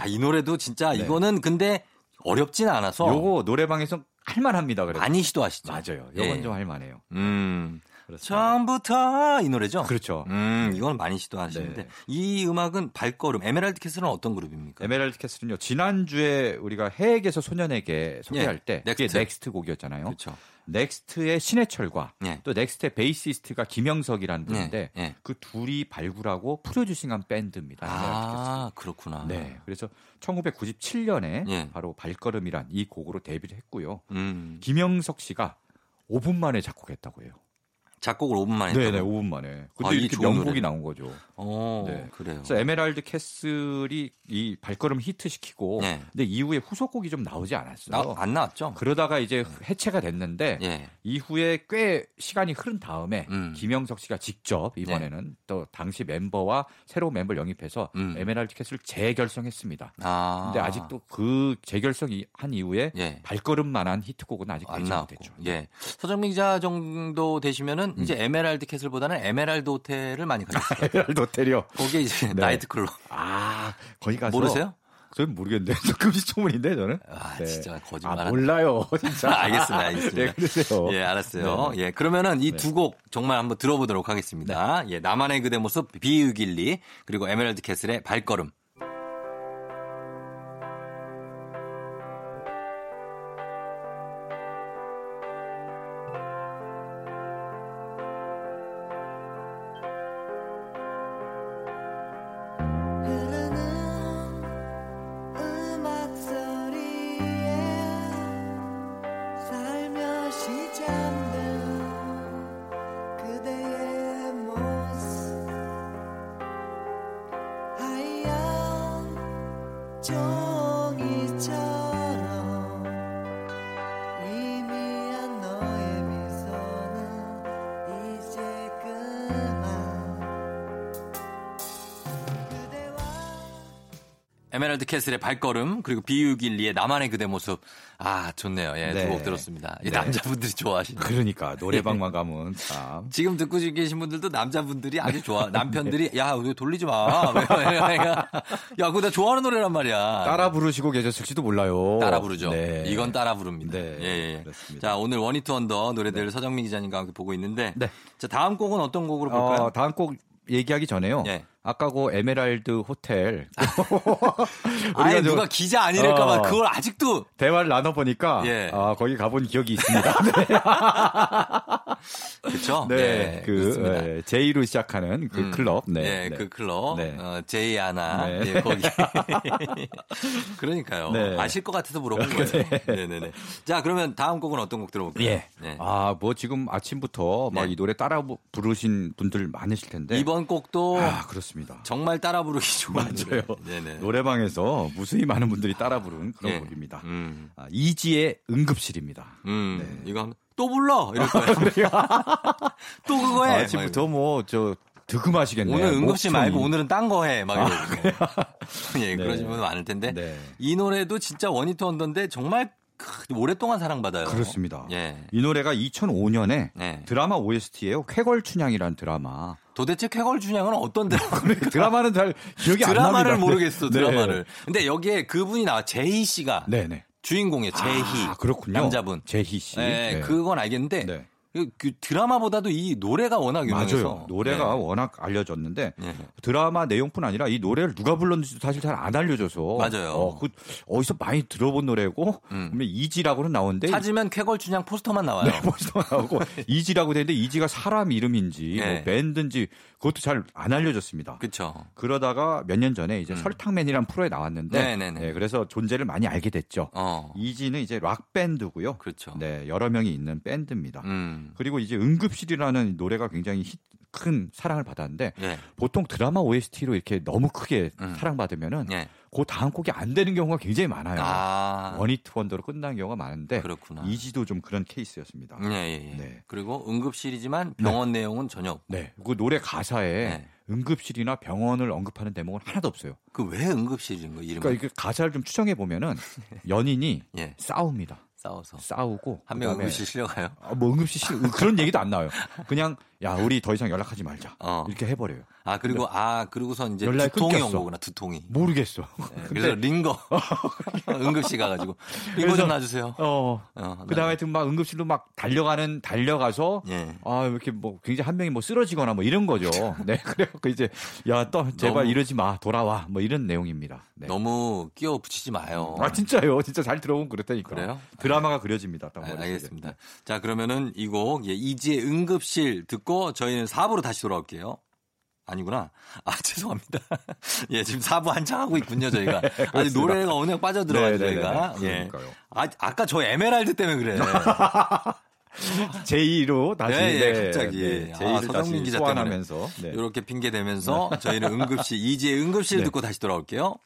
야, 이 노래도 진짜 네. 이거는 근데 어렵진 않아서 요거 노래방에서 할만합니다. 그래도. 많이 시도하시죠. 맞아요. 요건 예. 좀 할만해요. 음. 처음부터 이 노래죠? 그렇죠. 음, 이건 많이 시도하시는데 네. 이 음악은 발걸음 에메랄드 캐슬은 어떤 그룹입니까? 에메랄드 캐슬은요. 지난주에 우리가 해에게서 소년에게 소개할 예, 때 넥스트. 그게 넥스트 곡이었잖아요. 그렇죠. 넥스트의 신해철과 예. 또 넥스트의 베이시스트가 김영석이라는 분인데 예, 예. 그 둘이 발굴하고 프로듀싱한 밴드입니다. 아, 그렇구나. 네. 그래서 1997년에 예. 바로 발걸음이란 이 곡으로 데뷔를 했고요. 음. 김영석 씨가 5분 만에 작곡했다고 해요. 작곡을 5분 만에 했다고. 네네, 5분 만에. 근데 아, 이 이렇게 명곡이 노래네. 나온 거죠. 어, 네. 그래요. 그래서 에메랄드 캐슬이 이 발걸음 히트시키고, 네. 근데 이후에 후속곡이 좀 나오지 않았어요. 나, 안 나왔죠? 그러다가 이제 해체가 됐는데 예. 이후에 꽤 시간이 흐른 다음에 음. 김영석 씨가 직접 이번에는 또 당시 멤버와 새로운 멤버를 영입해서 음. 에메랄드 캐슬을 재결성했습니다. 아. 근데 아직도 그 재결성이 한 이후에 예. 발걸음만한 히트곡은 아직 안. 못했죠. 예. 서정민 기자 정도 되시면은 그러면 이제 에메랄드 캐슬보다는 에메랄드 호텔을 많이 가셨어요. 에메랄드 호텔이요. 거기에 이제 네. 나이트클럽. 아, 거기 가서 모르세요? 저는 모르겠는데. 저 금시초문인데 저는. 아, 네. 진짜 거짓말. 아, 몰라요. 진짜. 알겠습니다, 알겠습니다. 네, 그러세요. 예, 알았어요. 네. 예, 그러면 이두 곡 정말 한번 들어보도록 하겠습니다. 예, 나만의 그대 모습, B612, 그리고 에메랄드 캐슬의 발걸음. 에메랄드 캐슬의 발걸음, 그리고 비유길리의 나만의 그대 모습. 아, 좋네요. 예, 네. 두곡 들었습니다. 이 네. 남자분들이 좋아하시는. 그러니까 노래방만 가면 참. 지금 듣고 계신 분들도 남자분들이 아주 좋아. 남편들이 야, 왜 돌리지 마. 야, 그거 나 좋아하는 노래란 말이야. 따라 부르시고 계셨을지도 몰라요. 따라 부르죠. 네. 이건 따라 부릅니다. 네, 예, 예. 자, 오늘 one-hit wonder 노래들 서정민 기자님과 함께 보고 있는데. 네. 자, 다음 곡은 어떤 곡으로 볼까요? 어, 다음 곡 얘기하기 전에요. 예. 아까 그 에메랄드 호텔 아예 누가 기자 아니랄까봐 어. 그걸 아직도 대화를 나눠 보니까 예. 아, 거기 가본 기억이 있습니다. 그렇죠. 네, 그 그렇습니다. 예, J로 시작하는 그 음. 클럽. 네, 네, 네. 그 클럽, 네. 어, 제이 아나, 네. 예, 거기. 그러니까요. 네. 아실 것 같아서 물어본 거예요. 네, 네, 네. 자, 그러면 다음 곡은 어떤 곡 들어볼까요? 예. 네. 아, 뭐 지금 아침부터 막 네. 이 노래 따라 부- 부르신 분들 많으실 텐데. 이번 곡도 아, 그렇습니다. 정말 따라 부르기 좋은 맞아요. 노래. 노래방에서 무수히 많은 분들이 따라 부르는 그런 예. 곡입니다. 음, 아, 이지의 응급실입니다. 음, 이거 하면 또 불러 이럴 거예요. 또 그거 해. 아침부터 뭐 저 득음하시겠네요. 오늘 응급실 목청이. 말고 오늘은 딴 거 해. 막 이러고. 예, 네. 그러신 분들 많을 텐데. 네. 이 노래도 진짜 one-hit wonder인데 정말 크, 오랫동안 사랑받아요. 그렇습니다. 예. 이 노래가 2005년에 네. 드라마 OST예요. 쾌걸 춘향이라는 드라마. 도대체 쾌걸 춘향은 어떤 드라마? 드라마는 잘 기억이 안 납니다. 드라마를 네. 모르겠어, 네. 드라마를. 근데 여기에 그분이 나와, 재희 씨가. 네네. 주인공이에요, 재희. 아, 그렇군요. 남자분. 재희 씨. 네, 네. 그건 알겠는데. 네. 그, 그 드라마보다도 이 노래가 워낙 유명해서. 맞아요. 노래가 네. 워낙 알려졌는데 예. 드라마 내용뿐 아니라 이 노래를 누가 불렀는지도 사실 잘 안 알려져서 맞아요. 어, 그 어디서 많이 들어본 노래고 음. 이지라고는 나오는데 찾으면 쾌걸 춘향 포스터만 나와요. 네, 벌써 나오고 이지라고 되는데 이지가 사람 이름인지 네. 뭐 밴드인지 그것도 잘 안 알려졌습니다. 그쵸. 그러다가 몇 년 전에 이제 설탕맨이라는 프로에 나왔는데 음. 네네네. 네, 그래서 존재를 많이 알게 됐죠. 어. 이지는 이제 락 밴드고요. 그렇죠. 네, 여러 명이 있는 밴드입니다. 음. 그리고 이제 응급실이라는 노래가 굉장히 히- 큰 사랑을 받았는데 예. 보통 드라마 OST로 이렇게 너무 크게 음. 사랑받으면은 예. 그 다음 곡이 안 되는 경우가 굉장히 많아요. 아. one-hit wonder로 끝나는 경우가 많은데 그렇구나. 이지도 좀 그런 케이스였습니다. 예, 예, 예. 네. 그리고 응급실이지만 병원 내용은 전혀 없고. 네, 그 노래 가사에 네. 응급실이나 병원을 언급하는 대목은 하나도 없어요. 그 왜 응급실인 거 이름은? 그러니까 가사를 좀 추정해 보면은 연인이 예. 싸웁니다. 싸워서. 싸우고 한 명 응급실 실려가요? 아, 뭐 응급실 실- 그런 얘기도 안 나와요. 그냥 야 우리 더 이상 연락하지 말자 어. 이렇게 해버려요. 아, 그리고, 아, 그러고선 이제 두통이 온 끊겼어. 거구나, 두통이. 모르겠어. 네, 그래서 링거. 응급실 가가지고. 링거 좀 놔주세요. 어. 어, 그 다음에 막 응급실로 막 달려가는 달려가서 예. 아 이렇게 뭐 굉장히 한 명이 뭐 쓰러지거나 뭐 이런 거죠. 네 그래갖고 이제 야 또 제발 너무- 이러지 마 돌아와 뭐 이런 내용입니다. 네. 너무 끼워 붙이지 마요. 아 진짜요, 진짜 잘 들어보면 그랬다니까. 그래요? 드라마가 그려집니다. 딱 아. 알겠습니다. 자, 그러면은 이 곡, 예, 이지의 응급실 듣고 저희는 4부로 다시 돌아올게요. 아니구나. 아, 죄송합니다. 예, 지금 4부 한창 하고 있군요, 저희가. 아니, 노래가 워낙 빠져들어가지고 네, 네, 네, 저희가. 네. 예. 아, 아까 저 에메랄드 때문에 그래. 제2로 다시 네, 예, 네, 갑자기. 네, 아, 제2를 서정민 다시 기자 네. 이렇게 핑계 대면서 저희는 응급실, 이지의 응급실 네. 듣고 다시 돌아올게요.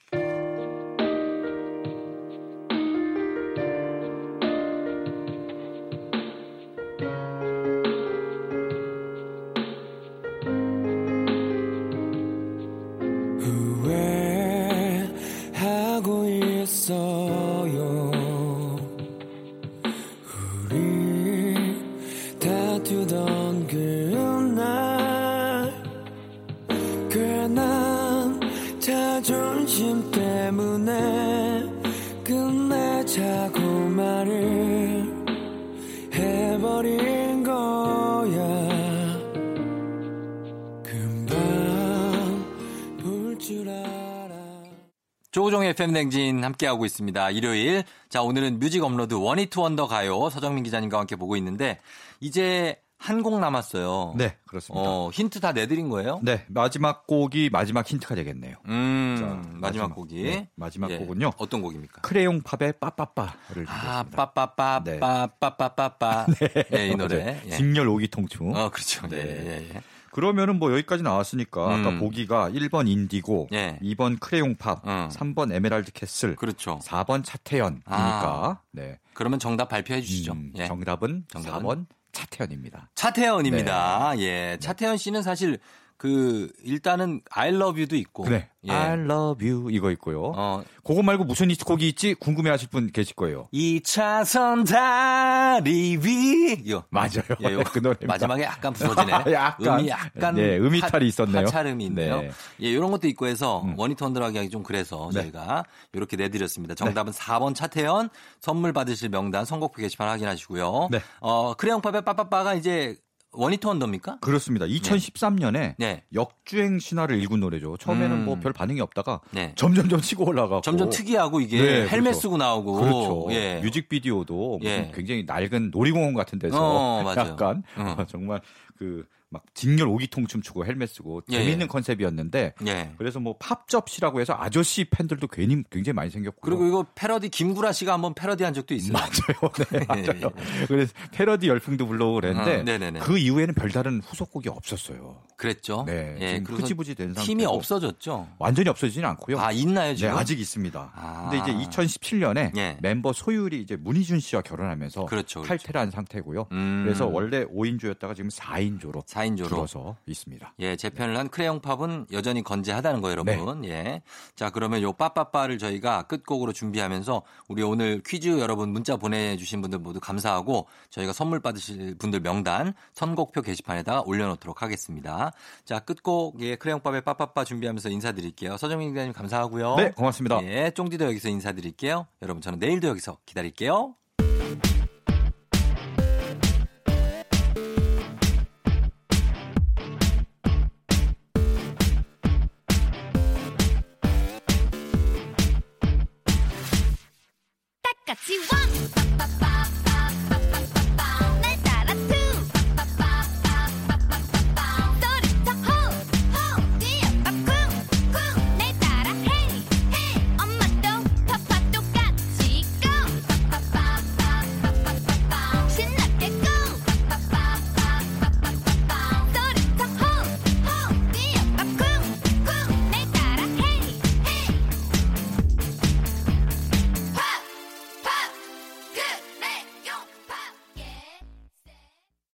함께하고 있습니다. 일요일. 자, 오늘은 뮤직 업로드 one-hit wonder 가요. 서정민 기자님과 함께 보고 있는데, 이제 한 곡 남았어요. 네, 그렇습니다. 어, 힌트 다 내드린 거예요? 네, 마지막 곡이 마지막 힌트가 되겠네요. 음, 자, 마지막, 마지막, 곡이. 네, 마지막 예. 곡은요. 어떤 곡입니까? 크레용 팝의 빠빠빠를 아. 빠빠빠, 네. 빠빠빠빠빠. 네, 이 노래. 네, 예. 직렬 오기통 춤. 어, 그렇죠. 네. 예, 예, 예. 그러면은 뭐 여기까지 나왔으니까 아까 음. 보기가 1번 인디고, 예. 2번 크레용 팝, 음. 3번 에메랄드 캐슬, 그렇죠. 4번 차태현이니까 아. 네. 그러면 정답 발표해 주시죠. 음, 예. 정답은, 정답은? 4번 차태현입니다. 차태현입니다. 네. 예. 차태현 씨는 사실 그 일단은 I love you도 있고. 그래. 예. I love you 이거 있고요. 어, 그거 말고 무슨 히트곡이 있지 궁금해 하실 분 계실 거예요. 2차선 다리 위. 이거. 맞아요. 예, 요거 그. 마지막에 약간 부서지네. 약간. 음이 약간 네, 음이 파- 탈이 있었네요. 있네요. 네. 예, 이런 것도 있고 해서 음. 원더하기 하기 좀 그래서 네. 저희가 이렇게 내 드렸습니다. 정답은 4번 차태현 선물 받으실 명단 선곡표 게시판 확인하시고요. 네. 어, 크레용팝의 빠빠빠가 이제 one-hit wonder입니까? 그렇습니다. 2013년에 네. 역주행 신화를 일군 노래죠. 처음에는 음. 뭐 별 반응이 없다가 네. 점점점 치고 올라가고 점점 특이하고 이게 네, 헬멧 그렇죠. 쓰고 나오고 그렇죠. 예. 뮤직비디오도 무슨 예. 굉장히 낡은 놀이공원 같은 데서 어. 약간 어. 정말 그 막 직렬 오기통 춤 추고 헬멧 쓰고 예, 재미있는 예. 컨셉이었는데 예. 그래서 뭐 팝저씨라고 해서 아저씨 팬들도 괜히 굉장히 많이 생겼고 그리고 이거 패러디 김구라 씨가 한번 패러디한 적도 있어요. 맞아요. 네, 예, 맞아요. 그래서 패러디 열풍도 불러오고 그랬는데 어, 네네네. 그 이후에는 별다른 후속곡이 없었어요. 그랬죠. 네, 예, 흐지부지 된 팀이 상태고. 없어졌죠. 완전히 없어지지는 않고요. 아 있나요 네, 지금? 아직 있습니다. 아. 근데 이제 2017년에 예. 멤버 소율이 이제 문희준 씨와 결혼하면서 그렇죠, 그렇죠. 탈퇴를 한 상태고요. 음. 그래서 원래 5인조였다가 지금 4인조로 4인조로. 줄어서 있습니다. 예, 재편을 한 크레용 팝은 여전히 건재하다는 거예요, 여러분. 네. 예. 자, 그러면 요 빠빠빠를 저희가 끝곡으로 준비하면서 우리 오늘 퀴즈 여러분 문자 보내 주신 분들 모두 감사하고 저희가 선물 받으실 분들 명단 선곡표 게시판에다가 올려 놓도록 하겠습니다. 자, 끝곡 예, 크레용 팝의 빠빠빠 준비하면서 인사드릴게요. 서정민 기자님 감사하고요. 네, 고맙습니다. 예, 쫑디도 여기서 인사드릴게요. 여러분 저는 내일도 여기서 기다릴게요.